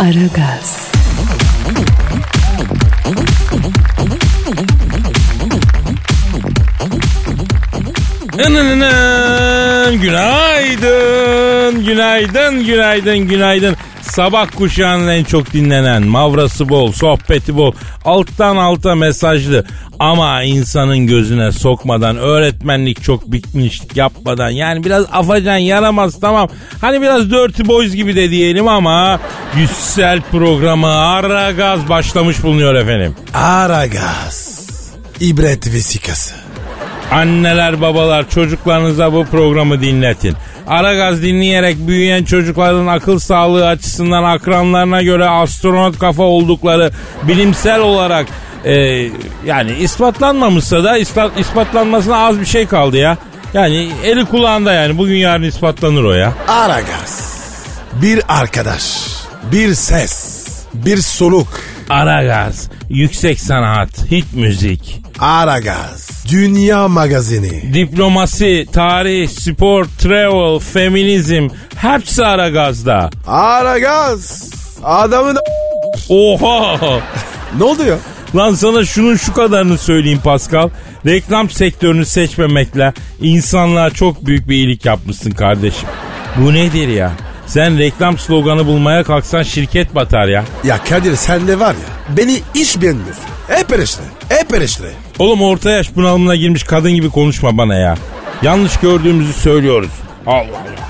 Aragaz, günaydın, günaydın, günaydın, günaydın. Sabah kuşağının en çok dinlenen, mavrası bol, sohbeti bol, alttan alta mesajlı ama insanın gözüne sokmadan, öğretmenlik çok bitmişlik yapmadan yani biraz afacan yaramaz tamam. Hani biraz dirty boys gibi de diyelim ama yüzsel programı ara gaz başlamış bulunuyor efendim. Aragaz. İbret vesikası. Anneler babalar çocuklarınıza bu programı dinletin. Aragaz dinleyerek büyüyen çocukların akıl sağlığı açısından akranlarına göre astronot kafa oldukları bilimsel olarak e, yani ispatlanmamışsa da ispat, ispatlanmasına az bir şey kaldı ya. Yani eli kulağında yani bugün yarın ispatlanır o ya. Aragaz. Bir arkadaş. Bir ses. Bir soluk. Aragaz, yüksek sanat, hit müzik, Aragaz. Dünya magazini. diplomasi, tarih, spor, travel, feminizm hepsi Aragaz'da. Aragaz. Adamın Oha! ne oldu ya? Lan sana şunun şu kadarını söyleyeyim Pascal. Reklam sektörünü seçmemekle insanlığa çok büyük bir iyilik yapmışsın kardeşim. Bu nedir ya? Sen reklam sloganı bulmaya kalksan şirket batar ya. Ya Kadir sen de var ya beni hiç beğenmiyorsun. Hep eleştiri. Hep eleştiri. Oğlum orta yaş bunalımına girmiş kadın gibi konuşma bana ya. Yanlış gördüğümüzü söylüyoruz. Allah Allah.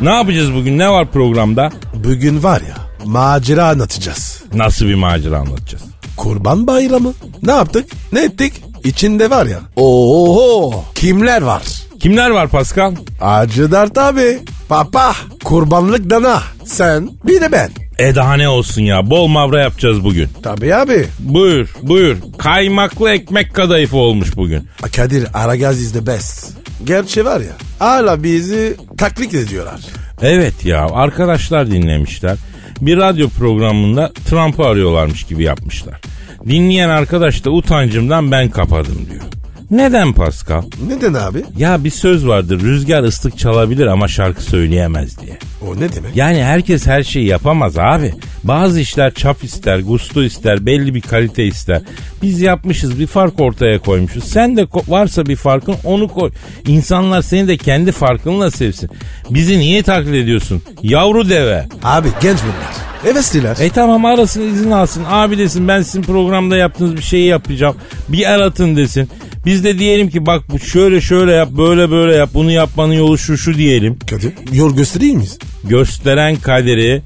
Ne yapacağız bugün? Ne var programda? Bugün var ya macera anlatacağız. Nasıl bir macera anlatacağız? Kurban bayramı. Ne yaptık? Ne ettik? İçinde var ya. Oho kimler var? Kimler var Pascal? Acı Dert abi. Papa. Kurbanlık dana. Sen bir de ben. E daha ne olsun ya. Bol mavra yapacağız bugün. Tabii abi. Buyur buyur. Kaymaklı ekmek kadayıfı olmuş bugün. Kadir Aragaz is the best. Gerçi var ya hala bizi taklit ediyorlar. Evet ya arkadaşlar dinlemişler. Bir radyo programında Trump'ı arıyorlarmış gibi yapmışlar. Dinleyen arkadaş da utancımdan ben kapadım diyor. Neden Pascal? Neden abi? Ya bir söz vardır rüzgar ıslık çalabilir ama şarkı söyleyemez diye. O ne demek? Yani herkes her şeyi yapamaz abi. Bazı işler çap ister, gusto ister, belli bir kalite ister. Biz yapmışız bir fark ortaya koymuşuz. Sen de varsa bir farkın onu koy. İnsanlar seni de kendi farkınla sevsin. Bizi niye taklit ediyorsun? Yavru deve. Abi genç bunlar. Hevesliler. E tamam arasın izin alsın. Abi desin ben sizin programda yaptığınız bir şeyi yapacağım. Bir el atın desin. Biz de diyelim ki bak bu şöyle şöyle yap böyle böyle yap bunu yapmanın yolu şu şu diyelim. Kadir yol göstereyim miyiz? gösteren kaderi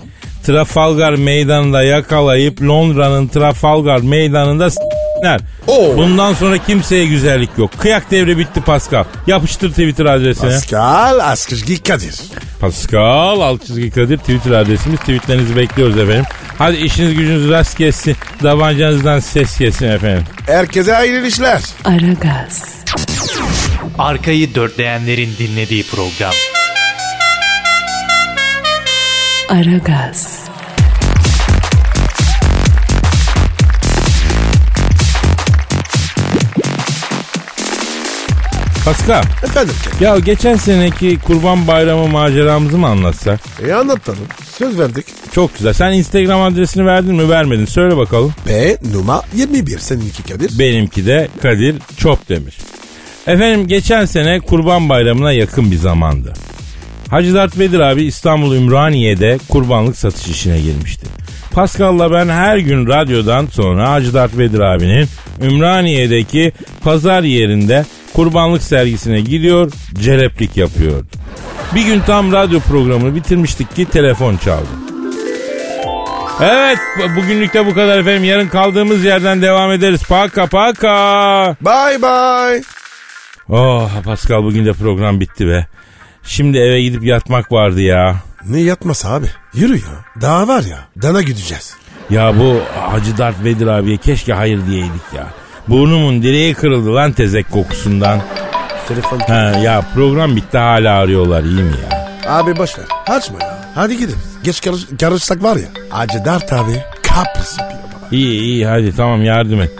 Trafalgar meydanında yakalayıp Londra'nın Trafalgar meydanında s**ler. Oo. Bundan sonra kimseye güzellik yok. Kıyak devri bitti Pascal. Yapıştır Twitter adresine. Pascal Askışgi Kadir. Pascal alt çizgi Kadir Twitter adresimiz. Tweetlerinizi bekliyoruz efendim. Hadi işiniz gücünüz rast kessin. Davancanızdan ses kessin efendim. Herkese hayırlı işler. Aragaz, Arkayı dörtleyenlerin dinlediği program. Aragaz, Pascal Efendim ya geçen seneki kurban bayramı maceramızı mı anlatsak? E anlatalım. Söz verdik. Çok güzel. Sen Instagram adresini verdin mi vermedin? Söyle bakalım. B numara 21 seninki Kadir. Benimki de Kadir Çopdemir. Efendim geçen sene Kurban Bayramı'na yakın bir zamandı. Hacı Dert Vedir abi İstanbul Ümraniye'de kurbanlık satış işine girmişti. Pascal'la ben her gün radyodan sonra Hacı Dert Vedir abinin Ümraniye'deki pazar yerinde kurbanlık sergisine gidiyor, celeplik yapıyordu. Bir gün tam radyo programını bitirmiştik ki telefon çaldı. Evet bu- bugünlük de bu kadar efendim. Yarın kaldığımız yerden devam ederiz. Paka paka. Bye bye. Oh Pascal bugün de program bitti be. Şimdi eve gidip yatmak vardı ya. Ne yatması abi? Yürü ya. Daha var ya. Dana gideceğiz. Ya bu Hacı Dert Vedir abiye keşke hayır diyeydik ya. Burnumun direği kırıldı lan tezek kokusundan. Telefon. Ha, ya program bitti hala arıyorlar iyi mi ya? Abi boş ver. Açma ya. Hadi gidelim. Geç karış, karışsak var ya. Acı dert abi. Kapris yapıyor bana. İyi iyi hadi tamam yardım et.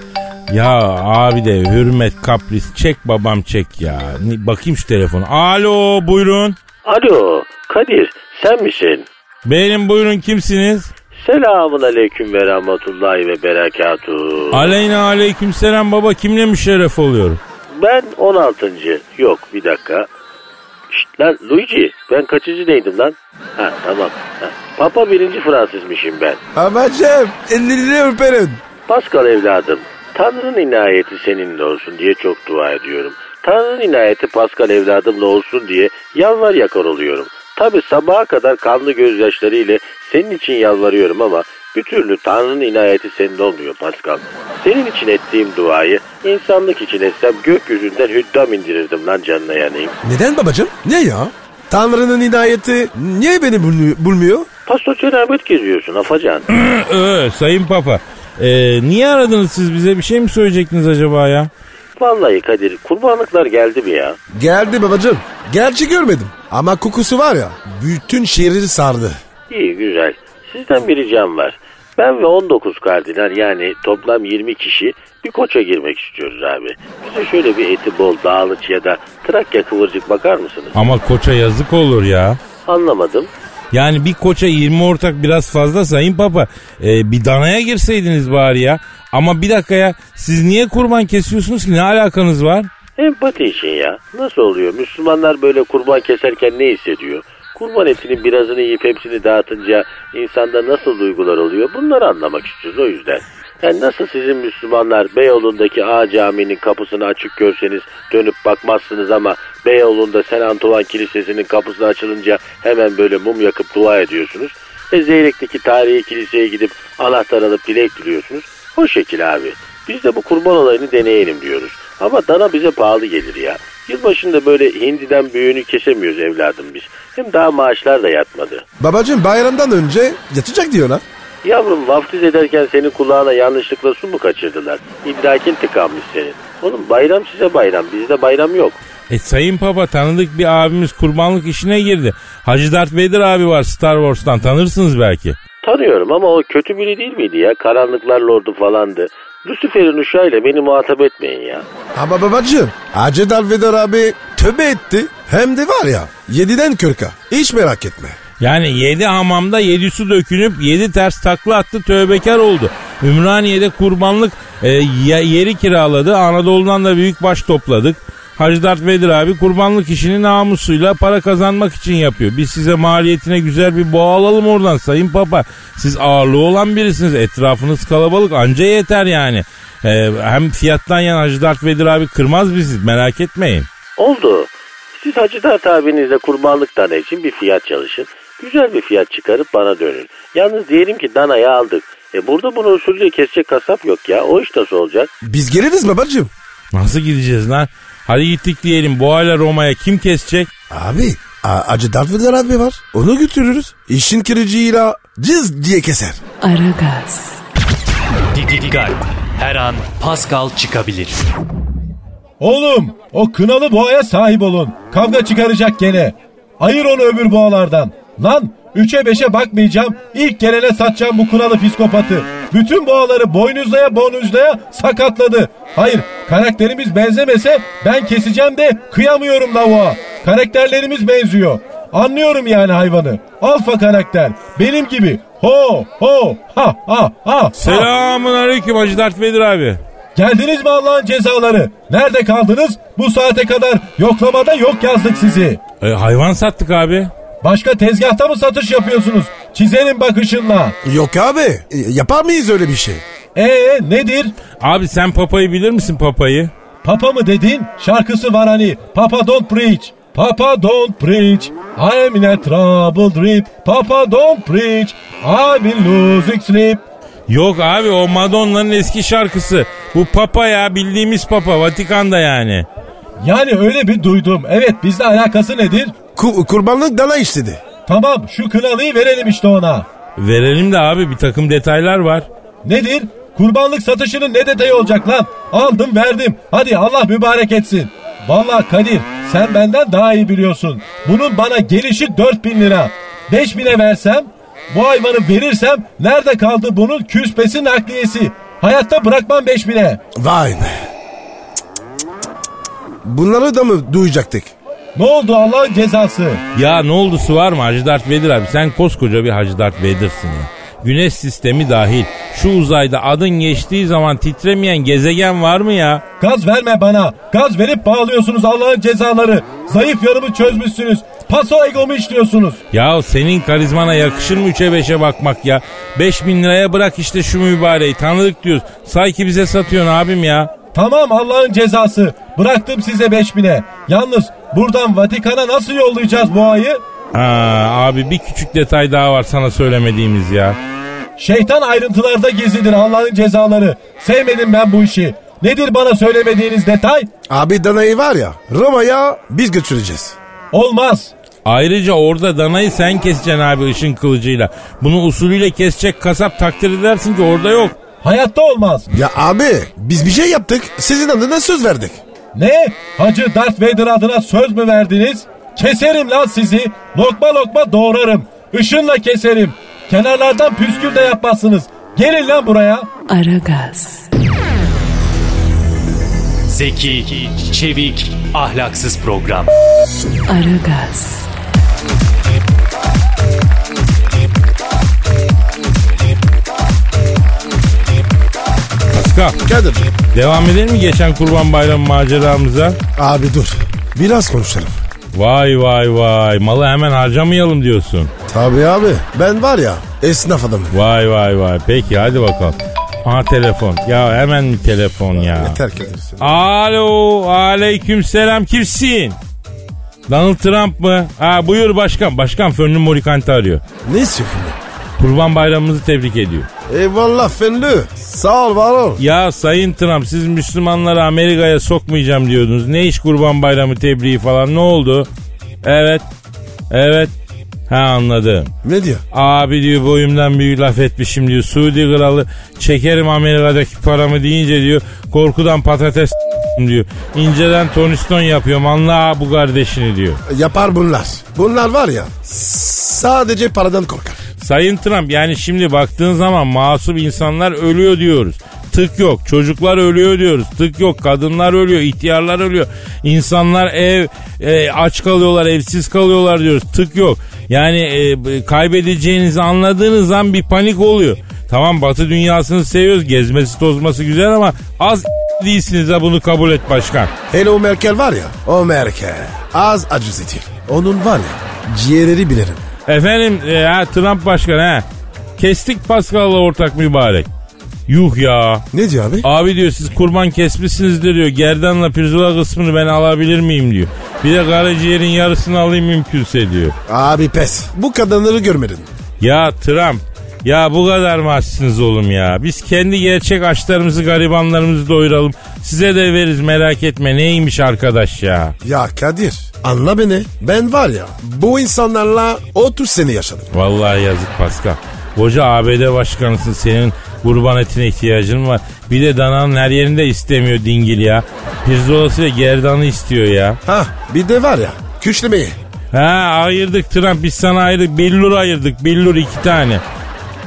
Ya abi de hürmet kapris çek babam çek ya. Bakayım şu telefonu. Alo buyurun. Alo Kadir sen misin? Benim buyurun kimsiniz? Selamun aleyküm ve rahmetullahi ve berekatuhu. Aleyna aleyküm selam baba kimle müşerref oluyorum? Ben 16. Yok bir dakika. Şşt, lan Luigi ben kaçıncı neydim lan? Ha tamam. Ha, Papa birinci Fransızmışım ben. Babacım ellerini öperim. Pascal evladım Tanrı'nın inayeti seninle olsun diye çok dua ediyorum. Tanrı'nın inayeti Pascal evladımla olsun diye yalvar yakar oluyorum. Tabi sabaha kadar kanlı gözyaşları ile senin için yalvarıyorum ama bir türlü Tanrı'nın inayeti senin olmuyor Pascal. Senin için ettiğim duayı insanlık için etsem gökyüzünden hüddam indirirdim lan canına yanayım. Neden babacım? Ne ya? Tanrı'nın inayeti niye beni bulmuyor? Pasto cenabet geziyorsun afacan. Ee, sayın papa. Ee, niye aradınız siz bize bir şey mi söyleyecektiniz acaba ya? Vallahi Kadir kurbanlıklar geldi mi ya? Geldi babacım. Gerçi görmedim. Ama kokusu var ya. Bütün şehri sardı. İyi güzel. Sizden bir ricam var. Ben ve 19 kardinal yani toplam 20 kişi bir koça girmek istiyoruz abi. Bize şöyle bir eti bol dağlıç ya da Trakya kıvırcık bakar mısınız? Ama koça yazık olur ya. Anlamadım. Yani bir koça 20 ortak biraz fazla sayın papa. Ee, bir danaya girseydiniz bari ya. Ama bir dakika ya siz niye kurban kesiyorsunuz ki ne alakanız var? Empati için ya. Nasıl oluyor? Müslümanlar böyle kurban keserken ne hissediyor? Kurban etinin birazını yiyip hepsini dağıtınca insanda nasıl duygular oluyor? Bunları anlamak istiyoruz o yüzden. Yani nasıl sizin Müslümanlar Beyoğlu'ndaki A caminin kapısını açık görseniz dönüp bakmazsınız ama Beyoğlu'nda Sen Antoine Kilisesi'nin kapısı açılınca hemen böyle mum yakıp dua ediyorsunuz. E Zeyrek'teki tarihi kiliseye gidip anahtar alıp dilek diliyorsunuz. O şekil abi. Biz de bu kurban olayını deneyelim diyoruz. Ama dana bize pahalı gelir ya. Yılbaşında böyle hindiden büyüğünü kesemiyoruz evladım biz. Hem daha maaşlar da yatmadı. Babacım bayramdan önce yatacak diyorlar. Yavrum vaftiz ederken senin kulağına yanlışlıkla su mu kaçırdılar? İdrakin tıkanmış senin. Oğlum bayram size bayram bizde bayram yok. E sayın papa tanıdık bir abimiz kurbanlık işine girdi. Hacı Darth Vader abi var Star Wars'tan tanırsınız belki. Tanıyorum ama o kötü biri değil miydi ya? Karanlıklar lordu falandı. Lucifer'in uşağıyla beni muhatap etmeyin ya. Ama babacım Hacı Dalvedar abi tövbe etti. Hem de var ya 7'den 40'a. Hiç merak etme. Yani yedi hamamda yedi su dökülüp yedi ters takla attı tövbekar oldu. Ümraniye'de kurbanlık e, yeri kiraladı. Anadolu'dan da büyük baş topladık. Hacı Dert Vedir abi kurbanlık işini namusuyla para kazanmak için yapıyor. Biz size maliyetine güzel bir boğa alalım oradan sayın papa. Siz ağırlığı olan birisiniz. Etrafınız kalabalık anca yeter yani. E, hem fiyattan yan Hacı Dert Vedir abi kırmaz bizi merak etmeyin. Oldu. Siz Hacı Dert abinizle kurbanlık dana için bir fiyat çalışın. Güzel bir fiyat çıkarıp bana dönün. Yalnız diyelim ki danayı aldık. E burada bunu usulüyle kesecek kasap yok ya. O iş nasıl olacak? Biz geliriz babacım. Nasıl gideceğiz lan? Hadi gittik diyelim Boğayla Roma'ya kim kesecek? Abi A- Hacı Dalvedar abi var. Onu götürürüz. İşin kırıcıyla cız diye keser. Aragaz, Dikkat. Her an Pascal çıkabilir. Oğlum o kınalı boğaya sahip olun. Kavga çıkaracak gene. Ayır onu öbür boğalardan. Lan üçe beşe bakmayacağım. İlk gelene satacağım bu kınalı psikopatı. Bütün boğaları boynuzlaya boynuzlaya sakatladı. Hayır karakterimiz benzemese ben keseceğim de kıyamıyorum lavuğa. Karakterlerimiz benziyor. Anlıyorum yani hayvanı. Alfa karakter. Benim gibi. Ho ho ha ha ha. Selamun aleyküm Hacı Dert Vedir abi. Geldiniz mi Allah'ın cezaları? Nerede kaldınız? Bu saate kadar yoklamada yok yazdık sizi. E, hayvan sattık abi. Başka tezgahta mı satış yapıyorsunuz? Çizelim bakışınla. Yok abi e, yapar mıyız öyle bir şey? Ee nedir? Abi sen papayı bilir misin papayı? Papa mı dedin? Şarkısı var hani. Papa don't preach. Papa don't preach. I am in a troubled rip. Papa don't preach. I been losing sleep. Yok abi o Madonna'nın eski şarkısı. Bu papa ya bildiğimiz papa Vatikan'da yani. Yani öyle bir duydum. Evet bizle alakası nedir? Ku- kurbanlık dana istedi. Tamam şu kınalıyı verelim işte ona. Verelim de abi bir takım detaylar var. Nedir? Kurbanlık satışının ne detayı olacak lan? Aldım verdim. Hadi Allah mübarek etsin. Vallahi Kadir sen benden daha iyi biliyorsun. Bunun bana gelişi 4000 lira. 5000'e versem bu hayvanı verirsem nerede kaldı bunun küspesi nakliyesi? Hayatta bırakmam 5000'e. Vay be. Bunları da mı duyacaktık? Ne oldu Allah'ın cezası? Ya ne oldusu var mı Hacı Dert Vedir abi? Sen koskoca bir Hacı Dert Vedir'sin ya. Güneş sistemi dahil. Şu uzayda adın geçtiği zaman titremeyen gezegen var mı ya? Gaz verme bana. Gaz verip bağlıyorsunuz Allah'ın cezaları. Zayıf yanımı çözmüşsünüz. Paso egomu işliyorsunuz. Ya senin karizmana yakışır mı 3'e 5'e bakmak ya? 5000 liraya bırak işte şu mübareği tanıdık diyoruz. Say ki bize satıyorsun abim ya. Tamam Allah'ın cezası. Bıraktım size 5000'e. Yalnız buradan Vatikan'a nasıl yollayacağız bu ayı? Ha, abi bir küçük detay daha var sana söylemediğimiz ya. Şeytan ayrıntılarda gizlidir Allah'ın cezaları. Sevmedim ben bu işi. Nedir bana söylemediğiniz detay? Abi danayı var ya Roma'ya biz götüreceğiz. Olmaz. Ayrıca orada danayı sen keseceksin abi ışın kılıcıyla. Bunu usulüyle kesecek kasap takdir edersin ki orada yok. Hayatta olmaz. Ya abi biz bir şey yaptık sizin adına söz verdik. Ne? Hacı Darth Vader adına söz mü verdiniz? Keserim lan sizi. Lokma lokma doğrarım. Işınla keserim. Kenarlardan püskül de yapmazsınız. Gelin lan buraya. Aragaz, Zeki, çevik, ahlaksız program. Aragaz, Pascal Kadir devam edelim mi geçen kurban bayramı maceramıza? abi dur biraz konuşalım. Vay vay vay malı hemen harcamayalım diyorsun. Tabii abi ben var ya esnaf adamım. Vay vay vay peki hadi bakalım. Aha telefon ya hemen mi telefon ya? Terk edersin. Alo aleyküm selam kimsin? Donald Trump mı? Ha buyur başkan. Başkan Fönlü Morikante arıyor. Ne istiyorsun? Kurban bayramımızı tebrik ediyor. Eyvallah Fenlü. Sağ ol var ol. Ya Sayın Trump siz Müslümanları Amerika'ya sokmayacağım diyordunuz. Ne iş kurban bayramı tebriği falan ne oldu? Evet. Evet. Ha anladım. Ne diyor? Abi diyor boyumdan büyük laf etmişim diyor. Suudi kralı çekerim Amerika'daki paramı deyince diyor korkudan patates diyor. İnceden toniston yapıyorum anla bu kardeşini diyor. Yapar bunlar. Bunlar var ya sadece paradan korkar. Sayın Trump yani şimdi baktığın zaman masum insanlar ölüyor diyoruz. Tık yok. Çocuklar ölüyor diyoruz. Tık yok. Kadınlar ölüyor. ihtiyarlar ölüyor. İnsanlar ev e, aç kalıyorlar. Evsiz kalıyorlar diyoruz. Tık yok. Yani e, kaybedeceğinizi anladığınız an bir panik oluyor. Tamam batı dünyasını seviyoruz. Gezmesi tozması güzel ama az değilsiniz ha bunu kabul et başkan. Hele o Merkel var ya o Merkel az etir. Onun var ya ciğerleri bilirim. Efendim e, ha, Trump başkan ha. Kestik Pascal'la ortak mübarek. Yuh ya. Ne diyor abi? Abi diyor siz kurban kesmişsinizdir diyor. Gerdanla pirzola kısmını ben alabilir miyim diyor. Bir de karaciğerin yarısını alayım mümkünse diyor. Abi pes. Bu kadınları görmedin. Ya Trump ya bu kadar mı açsınız oğlum ya? Biz kendi gerçek açlarımızı garibanlarımızı doyuralım. Size de veririz merak etme neymiş arkadaş ya. Ya Kadir anla beni. Ben var ya bu insanlarla 30 sene yaşadım. Vallahi yazık Pascal. Koca ABD başkanısın senin kurban etine ihtiyacın var. Bir de dananın her yerinde istemiyor dingil ya. Pirzolası ve gerdanı istiyor ya. Ha bir de var ya küşlemeyi. Ha ayırdık Trump biz sana ayırdık. Billur ayırdık. Billur iki tane.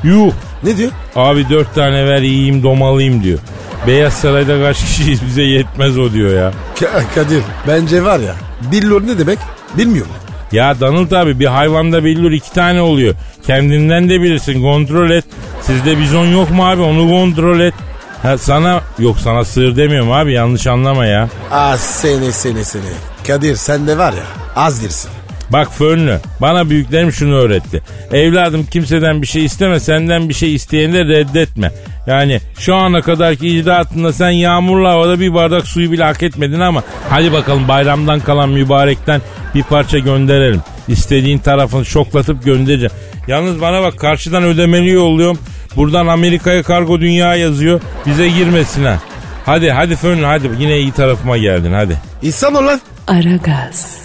Yuh. Ne diyor? Abi dört tane ver yiyeyim domalıyım diyor. Beyaz Saray'da kaç kişiyiz bize yetmez o diyor ya. Ka- Kadir bence var ya billur ne demek bilmiyorum. Ya Donald abi bir hayvanda billur iki tane oluyor. Kendinden de bilirsin kontrol et. Sizde bizon yok mu abi onu kontrol et. Ha sana yok sana sığır demiyorum abi yanlış anlama ya. Ah seni seni seni. Kadir sen de var ya az dirsin. Bak Fönlü bana büyüklerim şunu öğretti. Evladım kimseden bir şey isteme senden bir şey isteyeni de reddetme. Yani şu ana kadarki icraatında sen yağmurlu havada bir bardak suyu bile hak etmedin ama hadi bakalım bayramdan kalan mübarekten bir parça gönderelim. İstediğin tarafını şoklatıp göndereceğim. Yalnız bana bak karşıdan ödemeli yolluyorum. Buradan Amerika'ya kargo dünya yazıyor. Bize girmesin ha. Hadi hadi fön hadi yine iyi tarafıma geldin hadi. İnsan ol lan. Aragaz,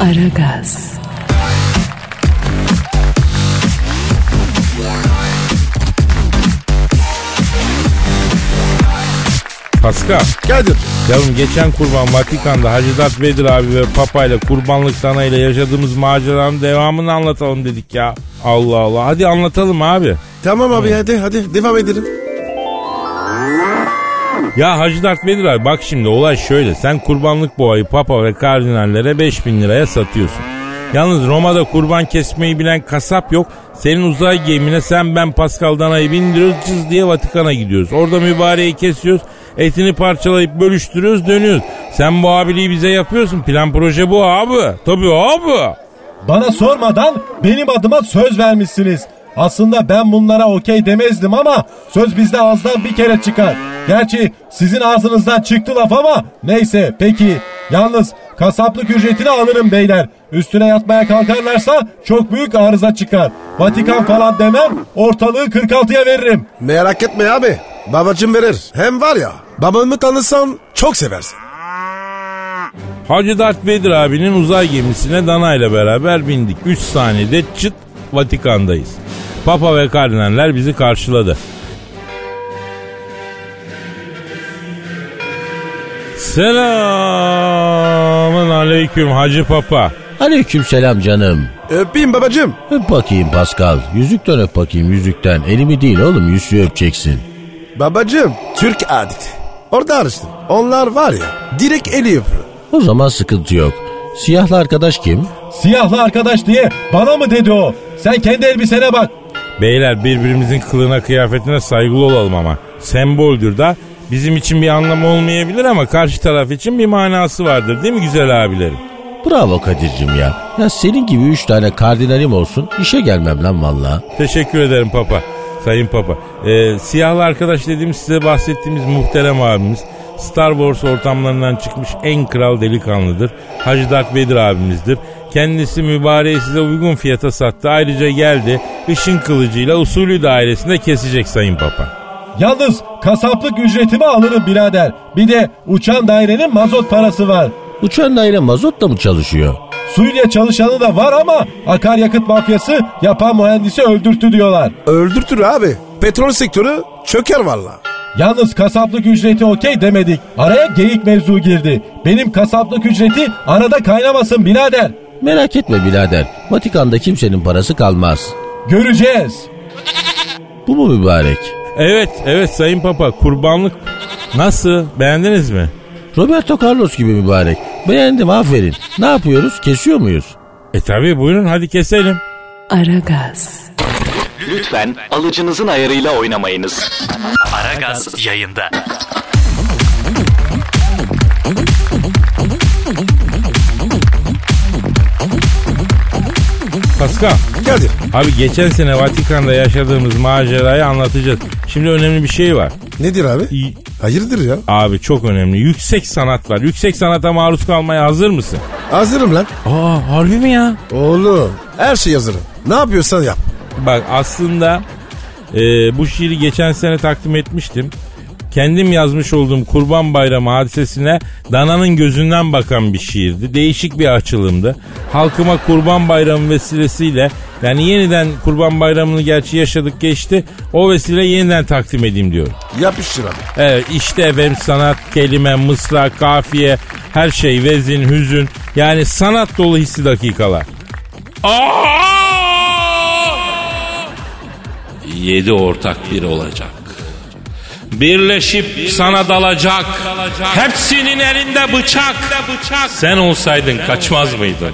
Aragaz, Pascal. Kadir. Yavrum geçen kurban Vatikan'da Hacı Dert Vedir abi ve Papa ile kurbanlık dana ile yaşadığımız maceranın devamını anlatalım dedik ya. Allah Allah hadi anlatalım abi. Tamam abi hadi hadi devam edelim. Ya Hacı Dert Vedir abi bak şimdi olay şöyle. Sen kurbanlık boğayı Papa ve kardinallere 5000 liraya satıyorsun. Yalnız Roma'da kurban kesmeyi bilen kasap yok. Senin uzay gemine sen ben Pascal Dana'yı bindiriyoruz cız diye Vatikan'a gidiyoruz. Orada mübareği kesiyoruz. Etini parçalayıp bölüştürüyoruz dönüyoruz. Sen bu abiliği bize yapıyorsun. Plan proje bu abi. Tabii abi. Bana sormadan benim adıma söz vermişsiniz. Aslında ben bunlara okey demezdim ama söz bizde ağızdan bir kere çıkar. Gerçi sizin ağzınızdan çıktı laf ama neyse peki. Yalnız kasaplık ücretini alırım beyler. Üstüne yatmaya kalkarlarsa çok büyük arıza çıkar. Vatikan falan demem ortalığı 46'ya veririm. Merak etme abi. Babacım verir. Hem var ya babamı tanısan çok seversin. Hacı Dert Vedir abinin uzay gemisine Dana ile beraber bindik. 3 saniyede çıt Vatikan'dayız. Papa ve kardinaller bizi karşıladı. Selamın aleyküm Hacı Papa. Aleykümselam canım. Öpeyim babacım. Öp bakayım Pascal. Yüzükten öp bakayım yüzükten. Elimi değil oğlum yüzüğü öpeceksin. Babacım Türk adeti. Orada araştır. Onlar var ya direkt eli yapıyor. O zaman sıkıntı yok. Siyahlı arkadaş kim? Siyahlı arkadaş diye bana mı dedi o? Sen kendi elbisene bak. Beyler birbirimizin kılığına kıyafetine saygılı olalım ama. Semboldür da bizim için bir anlamı olmayabilir ama karşı taraf için bir manası vardır değil mi güzel abilerim? Bravo Kadir'cim ya. Ya senin gibi üç tane kardinalim olsun işe gelmem lan valla. Teşekkür ederim papa. Sayın papa. Ee, siyahlı arkadaş dediğimiz size bahsettiğimiz muhterem abimiz. Star Wars ortamlarından çıkmış en kral delikanlıdır. Hacı Darth Vader abimizdir. Kendisi mübareği size uygun fiyata sattı. Ayrıca geldi ışın kılıcıyla usulü dairesinde kesecek Sayın Papa. Yalnız kasaplık ücretimi alırım birader. Bir de uçan dairenin mazot parası var. Uçan daire mazotla mı çalışıyor? Suyla çalışanı da var ama akaryakıt mafyası yapan mühendisi öldürttü diyorlar. Öldürtür abi. Petrol sektörü çöker valla. Yalnız kasaplık ücreti okey demedik. Araya geyik mevzu girdi. Benim kasaplık ücreti arada kaynamasın birader. Merak etme birader. Vatikan'da kimsenin parası kalmaz. Göreceğiz. Bu mu mübarek? Evet, evet Sayın Papa kurbanlık nasıl beğendiniz mi? Roberto Carlos gibi mübarek. Beğendim aferin. Ne yapıyoruz? Kesiyor muyuz? E tabi buyurun hadi keselim. Aragaz, Lütfen alıcınızın ayarıyla oynamayınız. Aragaz yayında. Pascal. Kadir. Abi geçen sene Vatikan'da yaşadığımız macerayı anlatacağız. Şimdi önemli bir şey var. Nedir abi? İyi. Hayırdır ya? Abi çok önemli. Yüksek sanat var. Yüksek sanata maruz kalmaya hazır mısın? Hazırım lan. Aa harbi mi ya? Oğlum her şey hazırım. Ne yapıyorsan yap. Bak aslında e, bu şiiri geçen sene takdim etmiştim. Kendim yazmış olduğum Kurban Bayramı hadisesine dananın gözünden bakan bir şiirdi. Değişik bir açılımdı. Halkıma Kurban Bayramı vesilesiyle yani yeniden Kurban Bayramı'nı gerçi yaşadık geçti. O vesile yeniden takdim edeyim diyorum. Yapıştır abi. Evet işte efendim sanat, kelime, mısra, kafiye, her şey, vezin, hüzün. Yani sanat dolu hissi dakikalar. Yedi ortak bir olacak. Birleşip sana dalacak. Hepsinin elinde bıçak. Sen olsaydın kaçmaz mıydın?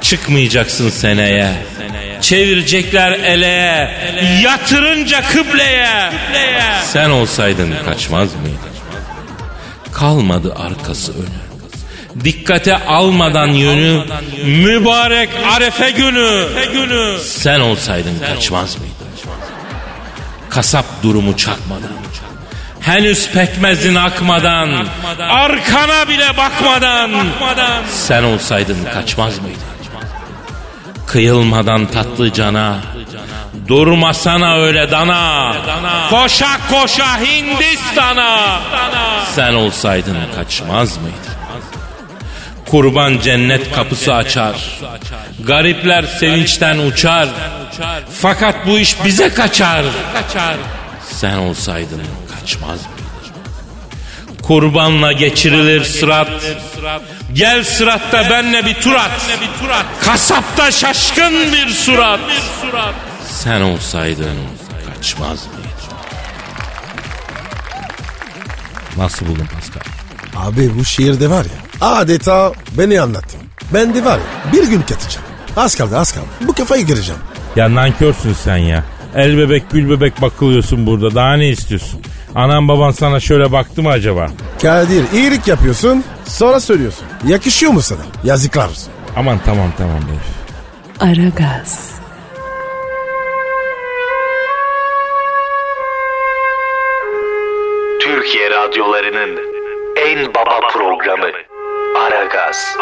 Çıkmayacaksın seneye. Çevirecekler eleğe. Yatırınca kıbleye. Sen olsaydın kaçmaz mıydın? Kalmadı arkası önü. Dikkate almadan yönü mübarek arefe günü. Sen olsaydın kaçmaz mıydın? Kasap durumu çakmadan. Henüz pekmezin akmadan, arkana bile bakmadan, sen olsaydın kaçmaz mıydın? Kıyılmadan tatlı cana. Durmasana öyle dana. Koşa koşa Hindistan'a. Sen olsaydın kaçmaz mıydın? Kurban cennet kapısı açar. Garipler sevinçten uçar. Fakat bu iş bize kaçar. Sen olsaydın kaçmaz mıydın? Kurbanla geçirilir sırat. Gel sıratta benle bir tur at. Kasapta şaşkın bir surat. Sen olsaydın kaçmaz mıydın? Nasıl buldun Pascal? Abi bu şiirde var ya adeta beni anlattın. Ben de var ya bir gün katacağım. Az kaldı az kaldı. Bu kafayı gireceğim. Ya nankörsün sen ya. El bebek gül bebek bakılıyorsun burada. Daha ne istiyorsun? Anan baban sana şöyle baktı mı acaba? Kadir iyilik yapıyorsun sonra söylüyorsun. Yakışıyor mu sana? Yazıklar olsun. Aman tamam tamam be. Aragaz, Türkiye radyolarının en baba programı Aragaz.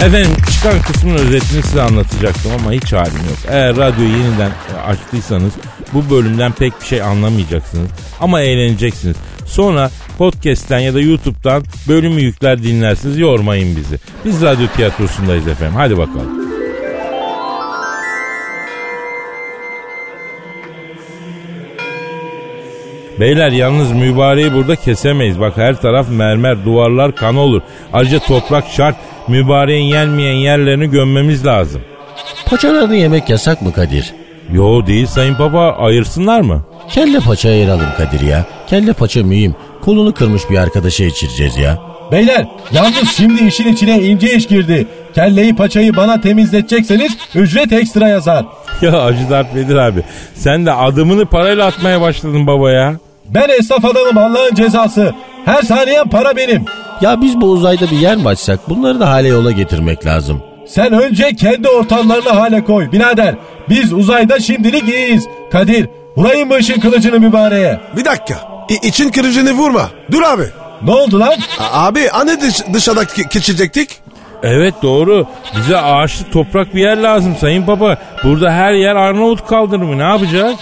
Efendim çıkan kısmın özetini size anlatacaktım ama hiç halim yok. Eğer radyoyu yeniden e, açtıysanız bu bölümden pek bir şey anlamayacaksınız. Ama eğleneceksiniz. Sonra podcast'ten ya da YouTube'dan bölümü yükler dinlersiniz. Yormayın bizi. Biz radyo tiyatrosundayız efendim. Hadi bakalım. Beyler yalnız mübareği burada kesemeyiz. Bak her taraf mermer, duvarlar kan olur. Ayrıca toprak şart. Mübareğin yenmeyen yerlerini gömmemiz lazım. Paçalarını yemek yasak mı Kadir? Yo değil sayın baba ayırsınlar mı? Kelle paça ayıralım Kadir ya. Kelle paça mühim. Kolunu kırmış bir arkadaşa içireceğiz ya. Beyler yalnız şimdi işin içine ince iş girdi. Kelleyi paçayı bana temizletecekseniz ücret ekstra yazar. Ya Hacı Dert Vedir abi sen de adımını parayla atmaya başladın baba ya. Ben esnaf adamım Allah'ın cezası. Her saniye para benim. Ya biz bu uzayda bir yer mi açsak bunları da hale yola getirmek lazım. Sen önce kendi ortamlarını hale koy birader. Biz uzayda şimdilik iyiyiz. Kadir vurayım mı ışın kılıcını mübareğe? Bir dakika. İ- için kırıcını vurma. Dur abi. Ne oldu lan? A- abi hani dış, dışarıda ki- geçecektik? Evet doğru bize ağaçlı toprak bir yer lazım sayın baba. Burada her yer Arnavut kaldırımı ne yapacağız?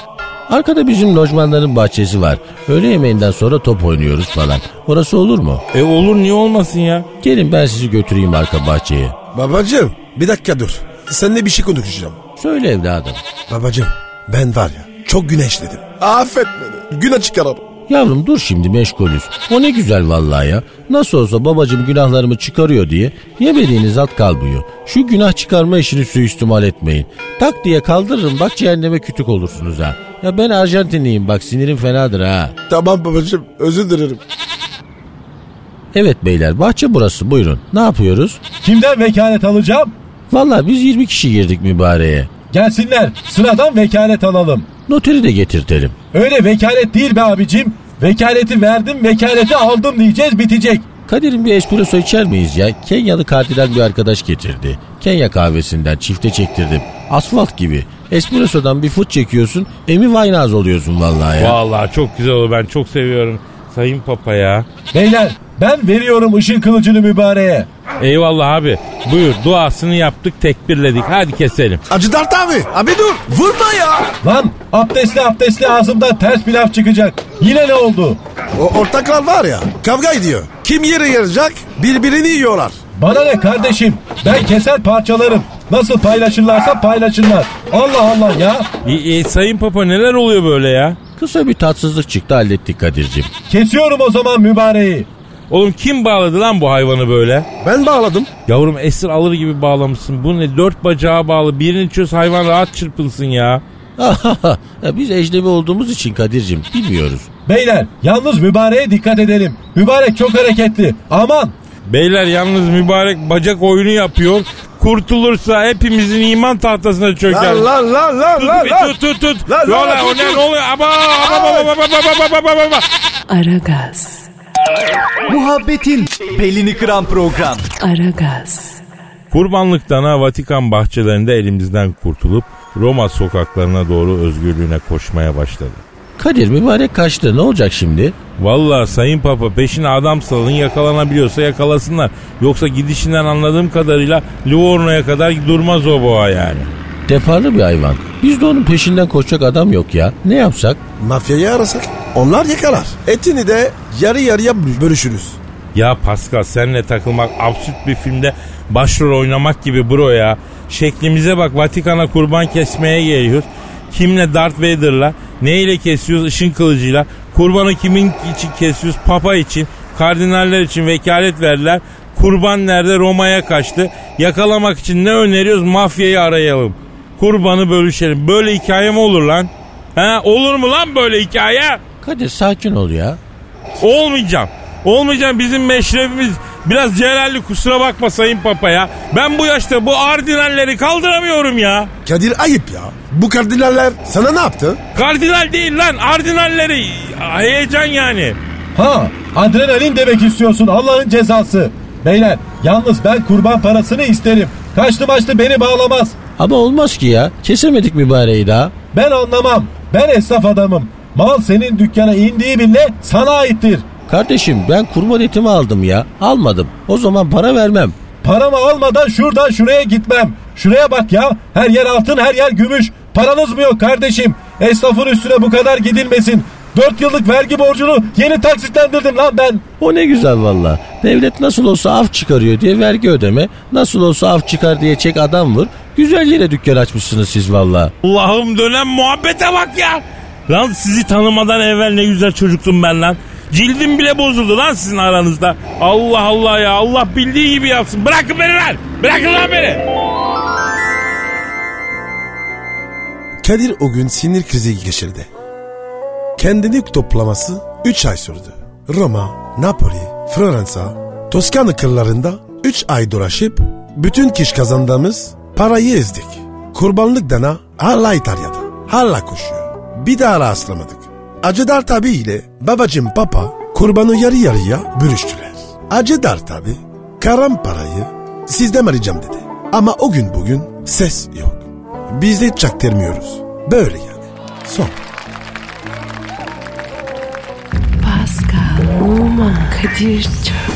Arkada bizim lojmanların bahçesi var. Öğle yemeğinden sonra top oynuyoruz falan. Orası olur mu? E olur niye olmasın ya? Gelin ben sizi götüreyim arka bahçeye. Babacım bir dakika dur. Seninle bir şey konuşacağım. Söyle evladım. Babacım ben var ya çok güneşledim. Affet beni. Güne çıkarırım. Yavrum dur şimdi meşgulüz. O ne güzel vallahi ya. Nasıl olsa babacım günahlarımı çıkarıyor diye yemediğiniz at kalmıyor. Şu günah çıkarma işini suistimal etmeyin. Tak diye kaldırırım bak cehenneme kütük olursunuz ha. Ya ben Arjantinliyim bak sinirim fenadır ha. Tamam babacım özür dilerim. Evet beyler bahçe burası buyurun. Ne yapıyoruz? Kimden vekalet alacağım? Vallahi biz 20 kişi girdik mübareğe. Gelsinler sıradan vekalet alalım. Noteri de getirtelim. Öyle vekalet değil be abicim. Vekaleti verdim vekaleti aldım diyeceğiz bitecek. Kadir'in bir espresso içer miyiz ya? Kenyalı kardinal bir arkadaş getirdi. Kenya kahvesinden çifte çektirdim. Asfalt gibi. Espresso'dan bir fıt çekiyorsun. Emi Vaynaz oluyorsun vallahi ya. Vallahi çok güzel olur ben çok seviyorum. Sayın Papa ya. Beyler ben veriyorum ışın kılıcını mübareğe. Eyvallah abi. Buyur duasını yaptık tekbirledik. Hadi keselim. Acı Dert abi. Abi dur. Vurma ya. Lan abdestli abdestli ağzımdan ters bir laf çıkacak. Yine ne oldu? O ortaklar var ya kavga ediyor. Kim yere yarayacak birbirini yiyorlar. Bana ne kardeşim? Ben keser parçalarım. Nasıl paylaşırlarsa paylaşırlar. Allah Allah ya. E, e, sayın Papa neler oluyor böyle ya? Kısa bir tatsızlık çıktı hallettik Kadir'cim. Kesiyorum o zaman mübareği. Oğlum kim bağladı lan bu hayvanı böyle? Ben bağladım. Yavrum esir alır gibi bağlamışsın. Bu ne? Dört bacağı bağlı. Birini çöz hayvan rahat çırpınsın ya. ya biz ecnebi olduğumuz için Kadir'cim bilmiyoruz. Beyler yalnız mübareğe dikkat edelim. Mübarek çok hareketli. Aman. Beyler yalnız mübarek bacak oyunu yapıyor kurtulursa hepimizin iman tahtasına çöker. Lan lan lan lan lan. Tut tut tut. Lan lan lan. Ne oluyor? Aba aba aba aba aba aba aba aba. Aragaz. Muhabbetin belini kıran program. Aragaz. Kurbanlıktan ha Vatikan bahçelerinde elimizden kurtulup Roma sokaklarına doğru özgürlüğüne koşmaya başladı. Kadir mübarek kaçtı ne olacak şimdi? Vallahi Sayın Papa peşine adam salın yakalanabiliyorsa yakalasınlar. Yoksa gidişinden anladığım kadarıyla Livorno'ya kadar durmaz o boğa yani. Deparlı bir hayvan. Biz de onun peşinden koşacak adam yok ya. Ne yapsak? Mafyayı arasak onlar yakalar. Etini de yarı yarıya bölüşürüz. Ya Pascal seninle takılmak absürt bir filmde başrol oynamak gibi bro ya. Şeklimize bak Vatikan'a kurban kesmeye geliyoruz. Kimle Darth Vader'la neyle kesiyoruz ışın kılıcıyla. Kurbanı kimin için kesiyoruz? Papa için. Kardinaller için vekalet verdiler. Kurban nerede? Roma'ya kaçtı. Yakalamak için ne öneriyoruz? Mafyayı arayalım. Kurbanı bölüşelim. Böyle hikaye mi olur lan? Ha, olur mu lan böyle hikaye? Kadir sakin ol ya. Olmayacağım. Olmayacağım bizim meşrebimiz biraz celalli kusura bakma Sayın Papa ya. Ben bu yaşta bu ardinalleri kaldıramıyorum ya. Kadir ayıp ya. Bu kardinaller sana ne yaptı? Kardinal değil lan ardinalleri. Heyecan yani. Ha adrenalin demek istiyorsun Allah'ın cezası. Beyler yalnız ben kurban parasını isterim. Kaçtı maçtı beni bağlamaz. Ama olmaz ki ya. Kesemedik mübareği daha. Ben anlamam. Ben esnaf adamım. Mal senin dükkana indiği bile sana aittir. Kardeşim ben kurban etimi aldım ya. Almadım. O zaman para vermem. Paramı almadan şuradan şuraya gitmem. Şuraya bak ya. Her yer altın her yer gümüş. Paranız mı yok kardeşim? Esnafın üstüne bu kadar gidilmesin. 4 yıllık vergi borcunu yeni taksitlendirdim lan ben. O ne güzel valla. Devlet nasıl olsa af çıkarıyor diye vergi ödeme. Nasıl olsa af çıkar diye çek adam vur. Güzel yere dükkan açmışsınız siz valla. Allah'ım dönem muhabbete bak ya. Lan sizi tanımadan evvel ne güzel çocuktum ben lan. Cildim bile bozuldu lan sizin aranızda. Allah Allah ya Allah bildiği gibi yapsın. Bırakın beni lan. Bırakın lan beni. Kadir o gün sinir krizi geçirdi. Kendini toplaması 3 ay sürdü. Roma, Napoli, Floransa, Toskana kırlarında 3 ay dolaşıp bütün kış kazandığımız parayı ezdik. Kurbanlık dana hala İtalya'da. Hala koşuyor. Bir daha rastlamadık. Acıdar tabi ile babacım papa kurbanı yarı yarıya bölüştüler. Acıdar tabi karam parayı sizden arayacağım dedi. Ama o gün bugün ses yok. Biz de çaktırmıyoruz. Böyle yani. Son. Pascal, Oman, Kadir çok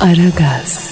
Aragaz.